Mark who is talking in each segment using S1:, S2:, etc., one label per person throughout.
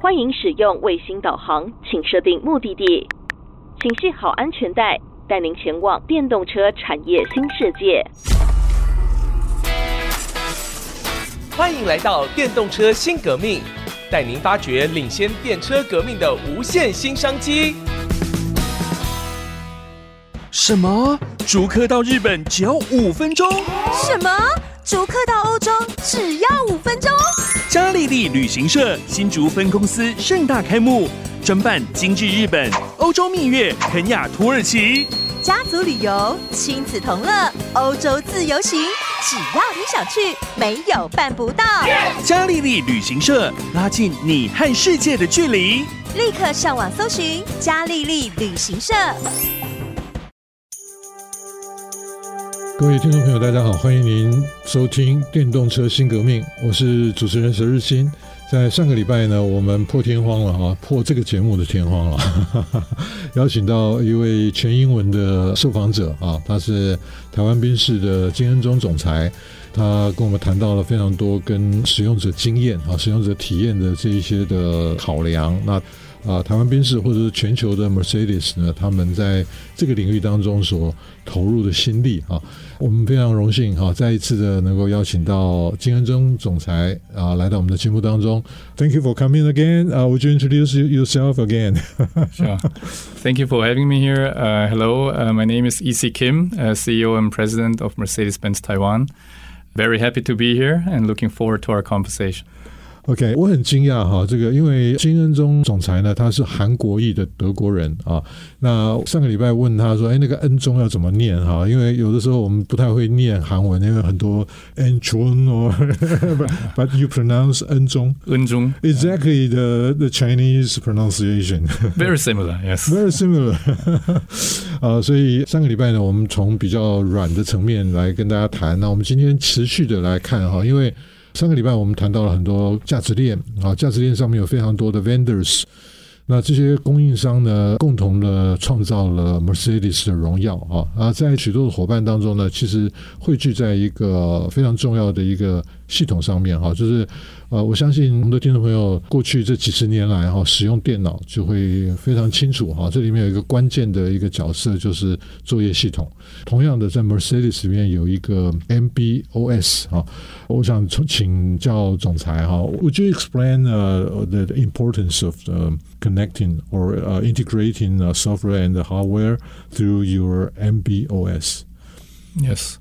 S1: 欢迎使用卫星导航，请设定目的地，请系好安全带，带您前往电动车产业新世界。
S2: 欢迎来到电动车新革命，带您发掘领先电车革命的无限新商机。
S3: 什么？逐客到日本只要五分钟？
S4: 什么？逐客到欧洲只要五分钟？
S3: 嘉利利旅行社新竹分公司盛大开幕，专办精致日本、欧洲蜜月、肯雅、土耳其，
S4: 家族旅游、亲子同乐、欧洲自由行，只要你想去，没有办不到。
S3: 嘉利利旅行社拉近你和世界的距离，
S4: 立刻上网搜寻嘉利利旅行社。
S5: 各位听众朋友，大家好，欢迎您收听《电动车新革命》，我是主持人佘日新。在上个礼拜呢，我们破天荒了哈，破这个节目的天荒了，邀请到一位全英文的受访者啊，他是台湾宾士的金恩忠总裁，他跟我们谈到了非常多跟使用者经验啊、使用者体验的这一些的考量。那啊，台湾宾士或者是全球的 Mercedes 呢，他们在这个领域当中所投入的心力啊，我们非常荣幸哈，再一次的能够邀请到金恩中总裁啊，来到我们的节目当中。Thank you for coming again. Uh, would you introduce yourself again?
S6: sure. Thank you for having me here. Uh, hello, uh, my name is EC Kim, uh, CEO and President of Mercedes-Benz Taiwan. Very happy to be here and looking forward to our conversation.
S5: OK，我很惊讶哈，这个因为金恩中总裁呢，他是韩国裔的德国人啊。那上个礼拜问他说：“哎，那个恩中要怎么念哈？”因为有的时候我们不太会念韩文，因为很多恩中哦，but you pronounce 恩中，
S6: 恩中
S5: exactly the the Chinese pronunciation.
S6: Very similar, yes.
S5: Very similar. 啊，所以上个礼拜呢，我们从比较软的层面来跟大家谈。那我们今天持续的来看哈，因为。上个礼拜我们谈到了很多价值链啊，价值链上面有非常多的 vendors，那这些供应商呢，共同的创造了 Mercedes 的荣耀啊啊，在许多的伙伴当中呢，其实汇聚在一个非常重要的一个系统上面哈，就是。呃，我相信很多听众朋友过去这几十年来哈，使用电脑就会非常清楚哈。这里面有一个关键的一个角色，就是作业系统。同样的，在 Mercedes 里面有一个 MBOS 啊。我想请教总裁哈，Would you explain uh, the importance of connecting or integrating uh, software and hardware through your MBOS?
S6: Yes,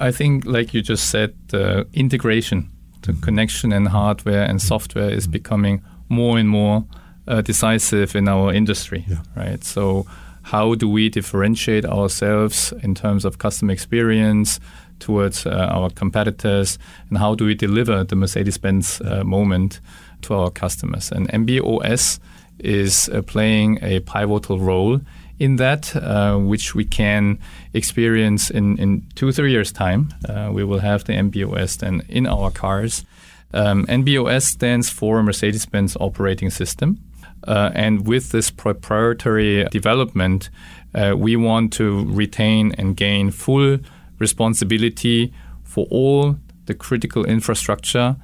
S6: I think like you just said, the integration the connection and hardware and software is becoming more and more uh, decisive in our industry, yeah. right? So, how do we differentiate ourselves in terms of customer experience towards uh, our competitors, and how do we deliver the Mercedes-Benz uh, moment to our customers? And MBOS is uh, playing a pivotal role in that, uh, which we can experience in, in two, three years' time. Uh, we will have the MBOS then in our cars. Um, MBOS stands for Mercedes Benz Operating System. Uh, and with this proprietary development, uh, we want to retain and gain full responsibility for all the critical infrastructure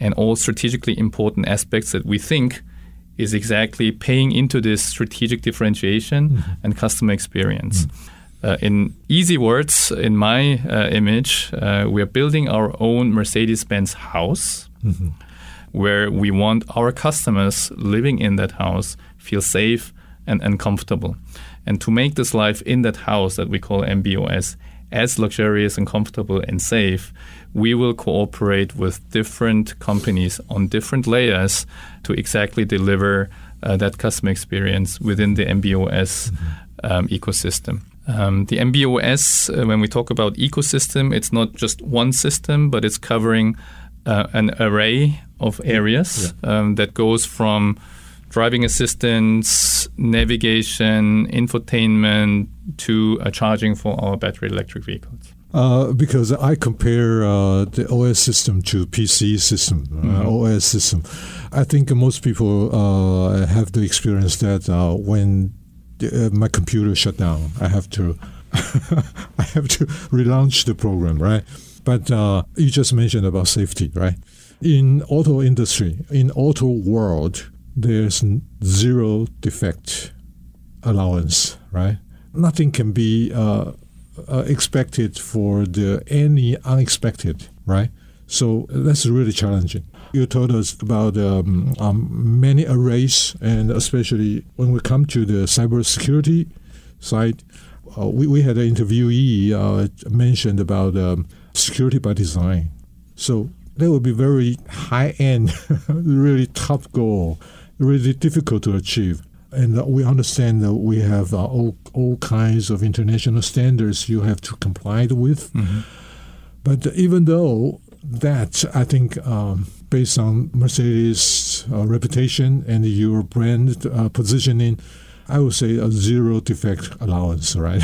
S6: and all strategically important aspects that we think is exactly paying into this strategic differentiation mm-hmm. and customer experience. Mm-hmm. Uh, in easy words, in my uh, image, uh, we are building our own Mercedes Benz house mm-hmm. where we want our customers living in that house feel safe and, and comfortable. And to make this life in that house that we call MBOS as luxurious and comfortable and safe, we will cooperate with different companies on different layers to exactly deliver uh, that customer experience within the MBOS mm-hmm. um, ecosystem. Um, the MBOS, uh, when we talk about ecosystem, it's not just one system, but it's covering uh, an array of areas yeah. um, that goes from driving assistance, navigation, infotainment to uh, charging for our battery electric vehicles.
S5: Uh, because I compare uh, the OS system to PC system, uh, mm-hmm. OS system. I think most people uh, have the experience that uh, when the, my computer shut down, I have to I have to relaunch the program, right? But you just mentioned about safety, right? In auto industry, in auto world, there's zero defect allowance, right? Nothing can be uh, expected for the any unexpected, right? So that's really challenging. You told us about um, um, many arrays, and especially when we come to the cybersecurity side, uh, we, we had an interviewee uh, mentioned about um, security by design. So that would be very high end, really top goal, really difficult to achieve. And we understand that we have uh, all, all kinds of international standards you have to comply with.
S6: Mm-hmm.
S5: But even though that, I think, um, based on Mercedes' uh, reputation and your brand uh, positioning, I would say a zero defect allowance, right?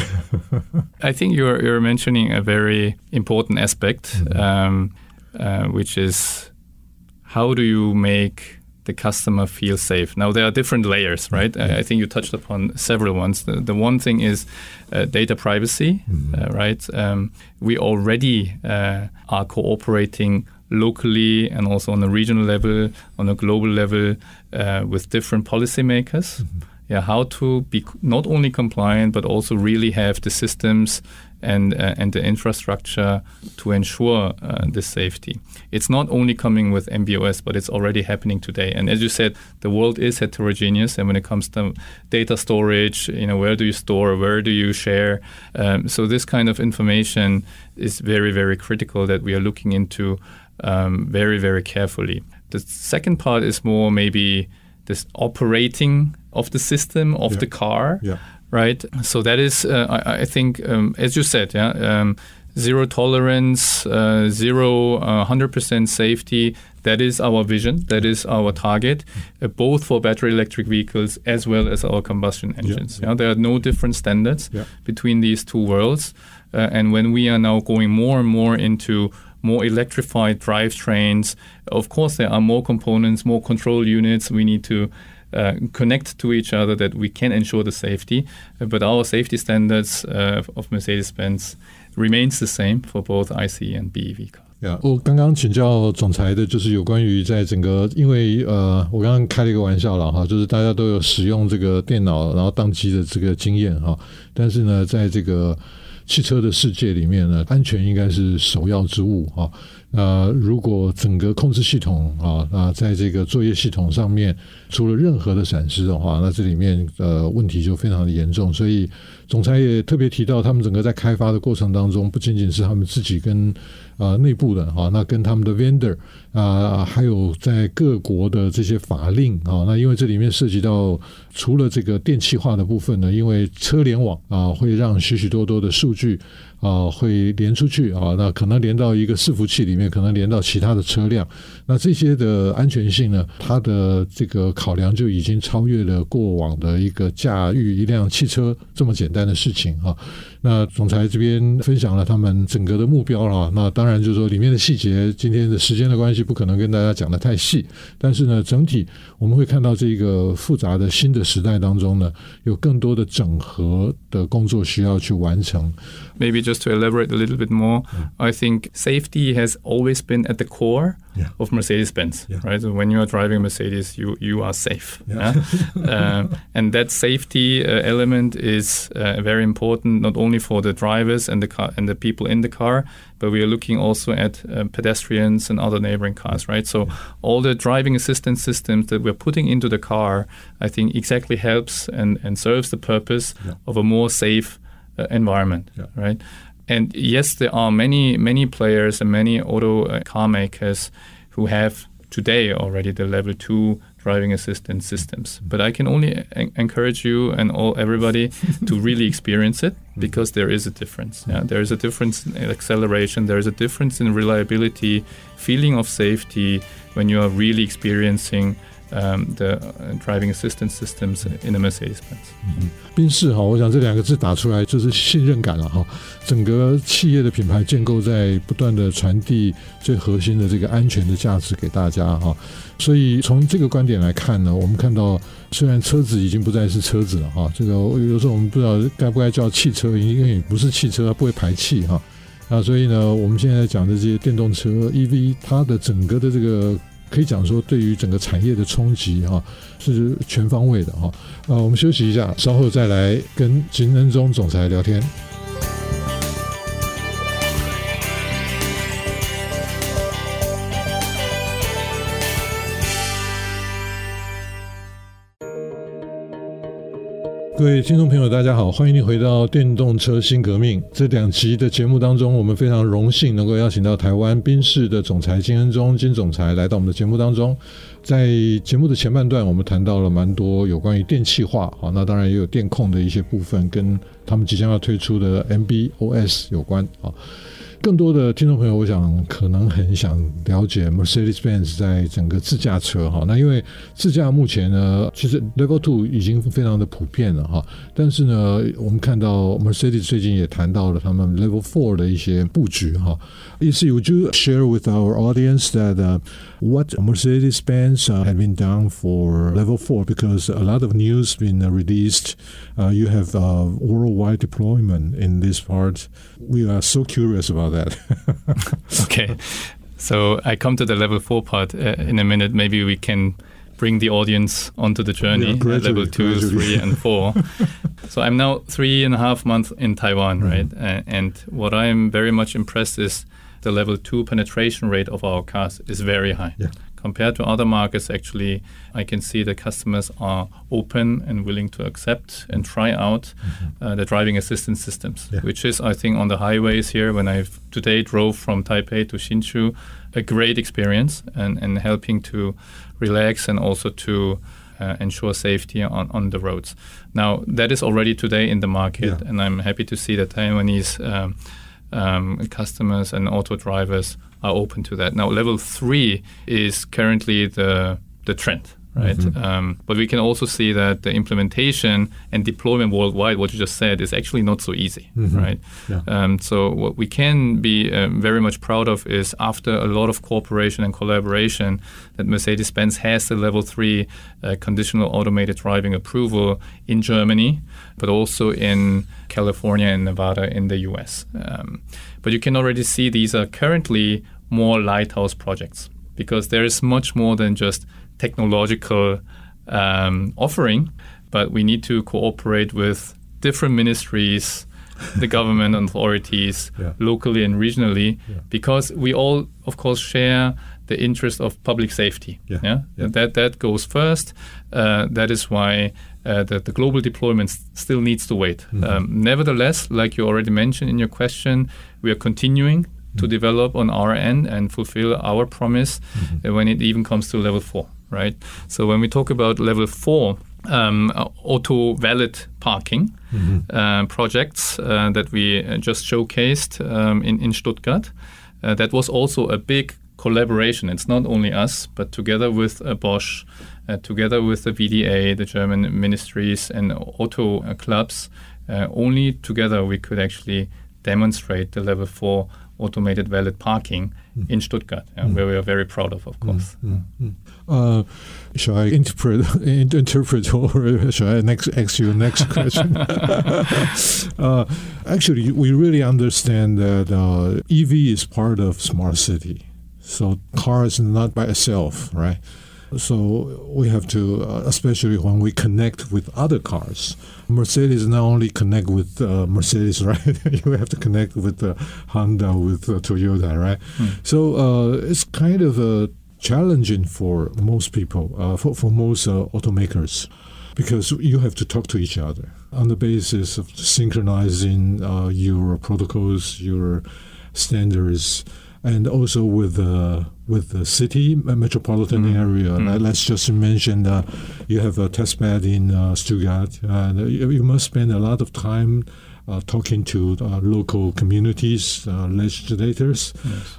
S6: I think you're you're mentioning a very important aspect,
S5: Mm-hmm.
S6: um, uh, which is how do you make the customer feel safe? Now there are different layers, right? I, I think you touched upon several ones. The, the one thing is uh, data privacy, uh, right? Um, we already uh, are cooperating locally and also on a regional level, on a global level, uh, with different policymakers yeah, how to be not only compliant but also really have the systems and uh, and the infrastructure to ensure uh, this safety. It's not only coming with MBOS, but it's already happening today. And as you said, the world is heterogeneous, and when it comes to data storage, you know, where do you store, where do you share? Um, so this kind of information is very very critical that we are looking into um, very very carefully. The second part is more maybe this operating of the system of
S5: Yeah.
S6: the car
S5: Yeah.
S6: right so that is uh, I, I think um, as you said yeah um, zero tolerance uh, zero uh, 100% safety that is our vision that is our target uh, both for battery electric vehicles as well as our combustion engines yeah, there are no different standards
S5: Yeah.
S6: between these two worlds uh, and when we are now going more and more into more electrified drivetrains. Of course, there are more components, more control units. We need to uh, connect to each other that we can ensure the safety. Uh, but our safety standards uh, of Mercedes-Benz remains the same for both ICE and BEV cars.
S5: 呀我刚刚请教总裁的，就是有关于在整个，因为呃，我刚刚开了一个玩笑了哈，就是大家都有使用这个电脑然后宕机的这个经验哈，但是呢，在这个汽车的世界里面呢，安全应该是首要之务哈。 呃如果整个控制系统啊，那在这个作业系统上面出了任何的闪失的话，那这里面呃问题就非常的严重。所以总裁也特别提到，他们整个在开发的过程当中，不仅仅是他们自己跟啊内部的啊，那跟他们的 vendor 啊，还有在各国的这些法令啊，那因为这里面涉及到除了这个电气化的部分呢，因为车联网啊会让许许多多的数据啊会连出去啊，那可能连到一个伺服器里面，可能连到其他的车辆，那这些的安全性呢，它的这个考量就已经超越了过往的一个驾驭一辆汽车这么简单的事情啊。那总裁这边分享了他们整个的目标了，那当然就是说里面的细节，今天的时间的关系不可能跟大家讲的太细，但是呢，整体我们会看到这个复杂的新的时代当中呢，有更多的整合的工作需要去完成。
S6: Maybe just to elaborate a little bit more, I think safety has always been at the core
S5: Yeah.
S6: of Mercedes-Benz,
S5: Yeah.
S6: right? So when you are driving a Mercedes, you you are safe,
S5: Yeah.
S6: yeah? um, and that safety uh, element is uh, very important, not only for the drivers and the car and the people in the car, but we are looking also at uh, pedestrians and other neighboring cars, right? So all the driving assistance systems that we're putting into the car, I think exactly helps and, and serves the purpose
S5: Yeah.
S6: of a more safe uh, Uh, environment,
S5: Yeah.
S6: right? And yes, there are many many players and many auto uh, car makers who have today already the level two driving assistance systems. Mm-hmm. But I can only en- encourage you and all everybody to really experience it mm-hmm. because there is a difference. Yeah, mm-hmm. there is a difference in acceleration. There is a difference in reliability, feeling of safety when you are really experiencing. Um, the driving assistance systems in a Mercedes-Benz.
S5: 宾士哈，我想这两个字打出来就是信任感了哈。整个企业的品牌建构在不断的传递最核心的这个安全的价值给大家哈。所以从这个观点来看呢，我们看到虽然车子已经不再是车子了哈，这个有时候我们不知道该不该叫汽车，因为不是汽车，它不会排气哈。啊，所以呢，我们现在讲的这些电动车 EV，它的整个的这个可以讲说对于整个产业的冲击哈、是全方位的哈、呃，我们休息一下，稍后再来跟金恩忠总裁聊天。各位听众朋友，大家好，欢迎您回到《电动车新革命》这两集的节目当中，我们非常荣幸能够邀请到台湾宾士的总裁金恩忠金总裁来到我们的节目当中。在节目的前半段，我们谈到了蛮多有关于电气化，好，那当然也有电控的一些部分，跟他们即将要推出的 MBOS 有关啊。更多的听众朋友，我想可能很想了解 Mercedes-Benz 在整个自驾车哈。那因为自驾目前呢，其实 Level Two 已经非常的普遍了哈。但是呢，我们看到 Mercedes 最近也谈到了他们 Level Four 的一些布局哈。意思 Would you share with our audience that、uh, what Mercedes-Benz uh, had been done for Level Four? Because a lot of news been uh, released. Uh, you have uh, worldwide deployment in this part. We are so curious about that.
S6: Okay. So I come to the level four part uh, in a minute. Maybe we can bring the audience onto the journey
S5: Yeah,
S6: at level two,
S5: gradually.
S6: three, and four. so I'm now three and a half months in Taiwan,
S5: Mm-hmm.
S6: right? Uh, and what I'm very much impressed is the level two penetration rate of our cars is very high.
S5: Yeah.
S6: Compared to other markets, actually, I can see the customers are open and willing to accept and try out uh, the driving assistance systems,
S5: Mm-hmm. Yeah.
S6: which is, I think, on the highways here, when I today drove from Taipei to Hsinchu, a great experience and, and helping to relax and also to uh, ensure safety on, on the roads. Now, that is already today in the market,
S5: Yeah.
S6: and I'm happy to see that Taiwanese um, um, customers and auto drivers are open to that. Now, level three is currently the the trend, right? Um, but we can also see that the implementation and deployment worldwide, what you just said, is actually not so easy, right?
S5: Yeah.
S6: Um, so what we can be um, very much proud of is after a lot of cooperation and collaboration, that Mercedes-Benz has the level three uh, conditional automated driving approval in Germany, but also in California and Nevada in the US. But you can already see these are currently more lighthouse projects because there is much more than just technological um, offering, but we need to cooperate with different ministries, the government authorities,
S5: Yeah.
S6: locally and regionally,
S5: Yeah.
S6: because we all, of course, share the interest of public safety.
S5: Yeah. Yeah.
S6: That that goes first. Uh, that is why uh, the, the global deployment still needs to wait.
S5: Mm-hmm.
S6: Um, nevertheless, like you already mentioned in your question, we are continuing to
S5: Mm-hmm.
S6: develop on our end and fulfill our promise
S5: Mm-hmm.
S6: uh, when it even comes to level four, right? So when we talk about level four, um, auto valet parking uh, projects uh, that we uh, just showcased um, in, in Stuttgart, uh, that was also a big collaboration. It's not only us, but together with uh, Bosch, uh, together with the VDA, the German ministries, and auto clubs, uh, only together we could actually demonstrate the level four automated valet parking in Stuttgart, yeah, where we are very proud of, of course.
S5: Uh, shall I interpret in- interpret or shall I next ask you next question? uh, actually, we really understand that uh, EV is part of smart city. So car is not by itself, right? So we have to, uh, especially when we connect with other cars. Mercedes not only connect with uh, Mercedes, right? you have to connect with uh, Honda, with uh, Toyota, right? So uh, it's kind of uh, challenging for most people, uh, for, for most uh, automakers, because you have to talk to each other on the basis of synchronizing uh, your protocols, your standards, and also with the with the city uh, metropolitan area. Let- Let's just mention uh, you have a test bed in uh, Stuttgart, and uh, you, must spend a lot of time. Uh, talking to uh, local communities, uh, legislators,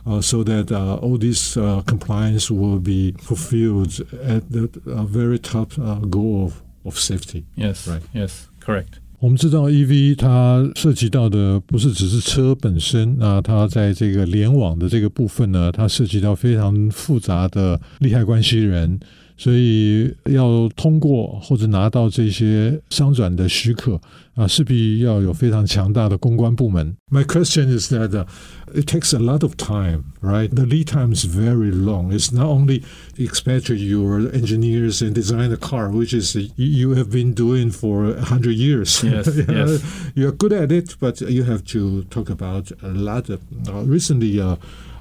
S5: uh, so that uh, all this uh, compliance will be fulfilled at the uh, very top uh, goal of, of safety.
S6: Yes,
S5: Right.
S6: yes, correct.
S5: 我们知道，EV 它涉及到的不是只是车本身，那它在这个联网的这个部分呢，它涉及到非常复杂的利害关系人，所以要通过或者拿到这些商转的许可啊，势必要有非常强大的公关部门。My question is that uh, it takes a lot of time, right? The lead time is very long. It's not only expect your engineers and design a car, which is you have been doing for a hundred years.
S6: Yes, yes.
S5: You're good at it, but you have to talk about a lot of. Uh, recently, uh,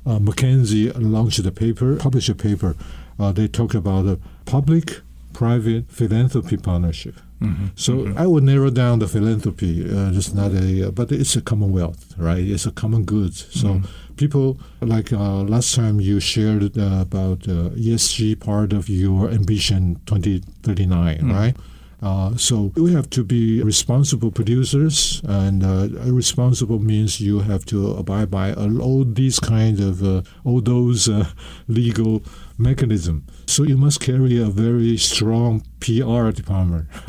S5: uh, McKinsey launched a paper, published a paper uh, they talk about a public private philanthropy partnership. Mm-hmm. So mm-hmm. I would narrow down the philanthropy. Uh, just not a, uh, but it's a commonwealth, right? It's a common good. So mm-hmm. people like uh, last time you shared uh, about uh, ESG part of your ambition 2039, mm-hmm. right? Uh, so we have to be responsible producers, and uh, responsible means you have to abide by all these kind of uh, all those uh, legal mechanism. So you must carry a very strong PR department.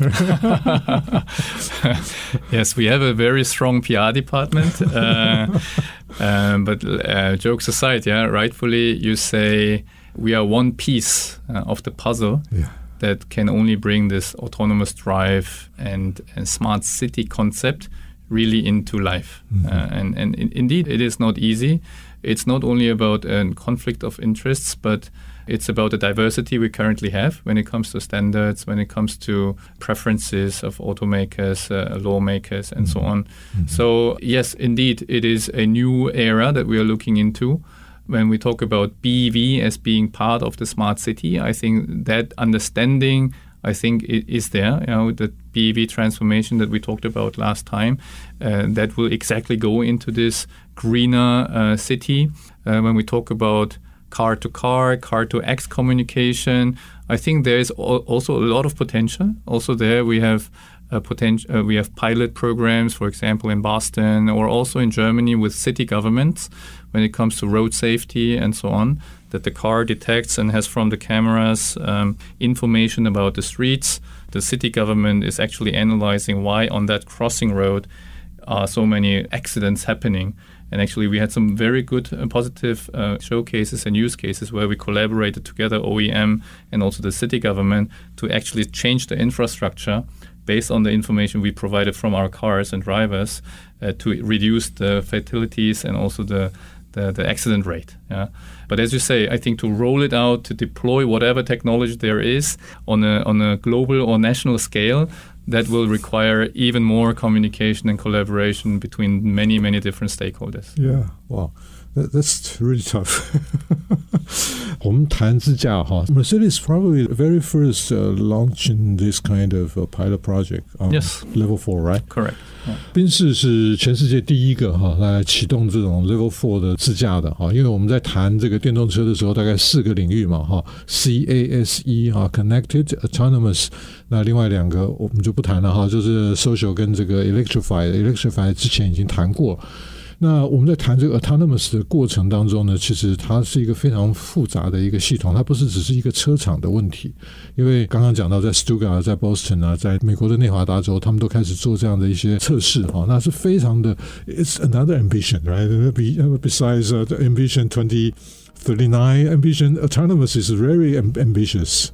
S6: yes, we have a very strong PR department. Uh, um, but jokes aside, yeah, rightfully you say we are one piece of the puzzle.
S5: Yeah
S6: that can only bring this autonomous drive and, and smart city concept really into life. Mm-hmm. Uh, and, and in, indeed, it is not easy. It's not only about a conflict of interests, but it's about the diversity we currently have when it comes to standards, when it comes to preferences of automakers, uh, lawmakers, and mm-hmm. so on. Mm-hmm. So, yes, indeed, it is a new era that we are looking into when we talk about BEV as being part of the smart city, I think that understanding, I think, is there. You know, the BEV transformation that we talked about last time, uh, that will exactly go into this greener uh, city. Uh, when we talk about car to car, car to X communication, I think there is also a lot of potential. Also, there we have potential. Uh, we have pilot programs, for example, in Boston or also in Germany with city governments when it comes to road safety and so on. That the car detects and has from the cameras um, information about the streets. The city government is actually analyzing why on that crossing road are so many accidents happening. And actually, we had some very good and positive uh, showcases and use cases where we collaborated together, OEM and also the city government, to actually change the infrastructure based on the information we provided from our cars and drivers uh, to reduce the fatalities and also the, the, the, accident rate. Yeah? But as you say, I think to roll it out, to deploy whatever technology there is on a, on a global or national scale, that will require even more communication and collaboration between many, many different stakeholders.
S5: Yeah, wow. that's really tough. 我们谈自驾哈，Mercedes probably the very first uh, launching this kind of uh, pilot project on
S6: yes.
S5: level four, right?
S6: Correct.
S5: 宾士是全世界第一个哈来启动这种 Level Four 的自驾的哈，因为我们在谈这个电动车的时候，大概四个领域嘛哈，C A S E 哈，Connected Autonomous，那另外两个我们就不谈了哈，就是 Social 跟这个 Electrify，Electrify 之前已经谈过。那我们在谈这个 autonomous 的过程当中呢，其实它是一个非常复杂的一个系统，它不是只是一个车厂的问题。因为刚刚讲到，在 Stuttgart、在 Boston 啊，在美国的内华达州，他们都开始做这样的一些测试哈，那是非常的。It's another ambition, right? Besides the ambition twenty thirty nine, ambition autonomous is very ambitious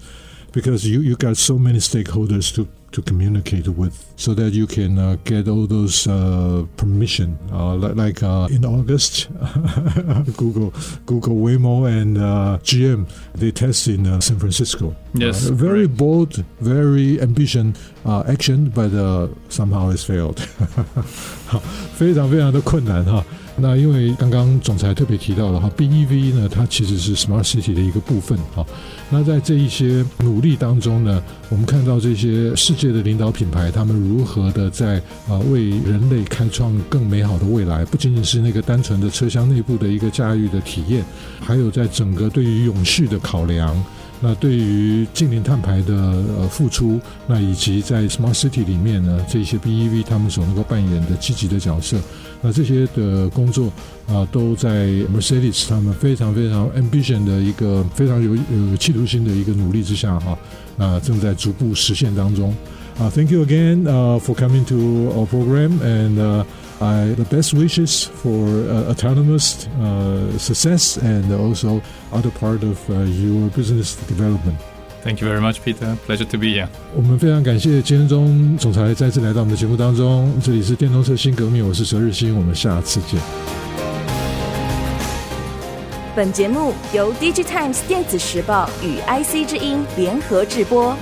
S5: because you you got so many stakeholders to to communicate with so that you can uh, get all those uh, permission uh, like uh, in august google google waymo and uh, gm they test in uh, san francisco
S6: yes
S5: very bold very ambition action but somehow it's failed 非常非常的困难哈 那因为刚刚总裁特别提到了哈，BEV 呢，它其实是 Smart City 的一个部分哈。那在这一些努力当中呢，我们看到这些世界的领导品牌，他们如何的在啊为人类开创更美好的未来，不仅仅是那个单纯的车厢内部的一个驾驭的体验，还有在整个对于永续的考量。那对于近零碳排的呃付出，那以及在 Smart City 里面呢，这些 BEV 他们所能够扮演的积极的角色，那这些的工作啊，都在 Mercedes 他们非常非常 ambition 的一个非常有有企图心的一个努力之下哈，啊正在逐步实现当中。啊，Thank you again uh, for coming to our program and uh, I, the best wishes for uh, autonomous uh, success and also other part of uh, your business development.
S6: Thank you very much, Peter. Pleasure to be here.
S5: 我们非常感谢金恩中总裁再次来到我们的节目当中。这里是电动车新革命，我是佘日新，我们下次见。
S4: 本节目由电子时报与 IC 之音联合制播。